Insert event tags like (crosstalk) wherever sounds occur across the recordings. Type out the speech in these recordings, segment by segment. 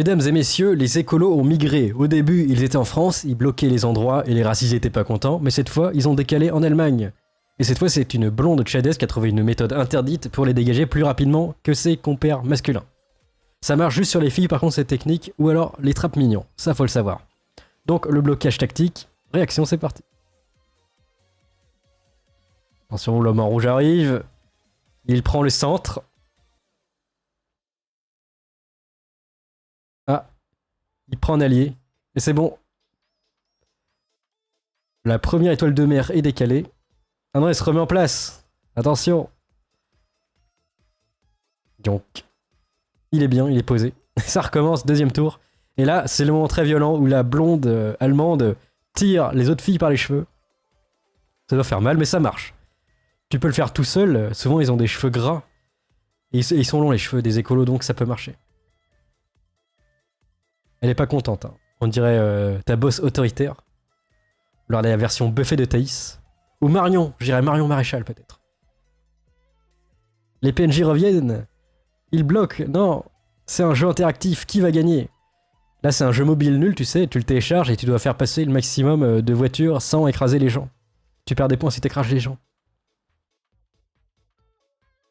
Mesdames et messieurs, les écolos ont migré. Au début, ils étaient en France, ils bloquaient les endroits et les racistes étaient pas contents, mais cette fois, ils ont décalé en Allemagne. Et cette fois, c'est une blonde tchadaise qui a trouvé une méthode interdite pour les dégager plus rapidement que ses compères masculins. Ça marche juste sur les filles, par contre, cette technique, ou alors les trappes mignons, ça faut le savoir. Donc, le blocage tactique, réaction, c'est parti. Attention, l'homme en rouge arrive. Il prend le centre. Il prend un allié. Et c'est bon. La première étoile de mer est décalée. Ah non, elle se remet en place. Attention. Donc, il est bien, il est posé. (laughs) Ça recommence, deuxième tour. Et là, c'est le moment très violent où la blonde euh, allemande tire les autres filles par les cheveux. Ça doit faire mal, mais ça marche. Tu peux le faire tout seul. Souvent, ils ont des cheveux gras. Et ils, ils sont longs, les cheveux des écolos, donc ça peut marcher. Elle est pas contente. hein. On dirait euh, ta boss autoritaire. Lors de la version buffet de Thaïs. Ou Marion, je dirais Marion Maréchal peut-être. Les PNJ reviennent. Ils bloquent. Non, c'est un jeu interactif. Qui va gagner? Là, c'est un jeu mobile nul, tu sais. Tu le télécharges et tu dois faire passer le maximum euh, de voitures sans écraser les gens. Tu perds des points si t'écrases les gens.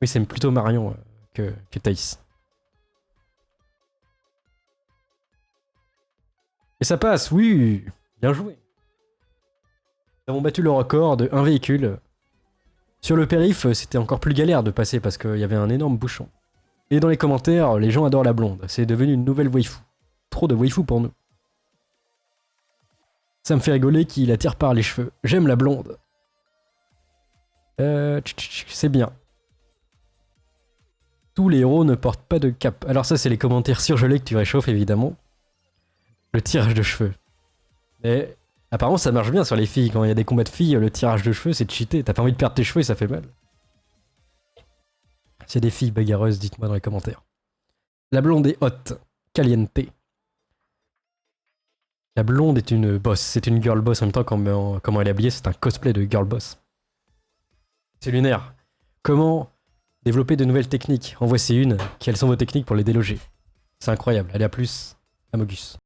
Oui, c'est plutôt Marion euh, que, que Thaïs. Et ça passe, oui Bien joué. Nous avons battu le record de un véhicule. Sur le périph', c'était encore plus galère de passer parce qu'il y avait un énorme bouchon. Et dans les commentaires, les gens adorent la blonde. C'est devenu une nouvelle waifu. Trop de waifu pour nous. Ça me fait rigoler qu'il la tire par les cheveux. J'aime la blonde. Euh, c'est bien. Tous les héros ne portent pas de cap. Alors ça, c'est les commentaires surgelés que tu réchauffes, évidemment. Le tirage de cheveux. Mais apparemment, ça marche bien sur les filles. Quand il y a des combats de filles, le tirage de cheveux, c'est cheaté. T'as pas envie de perdre tes cheveux et ça fait mal. C'est des filles bagarreuses, dites-moi dans les commentaires. La blonde est haute. Caliente. La blonde est une boss. C'est une girl boss en même temps. Comment, comment elle est habillée, c'est un cosplay de girl boss. C'est lunaire. Comment développer de nouvelles techniques? En voici une. Quelles sont vos techniques pour les déloger? C'est incroyable. Allez, à plus. Amogus.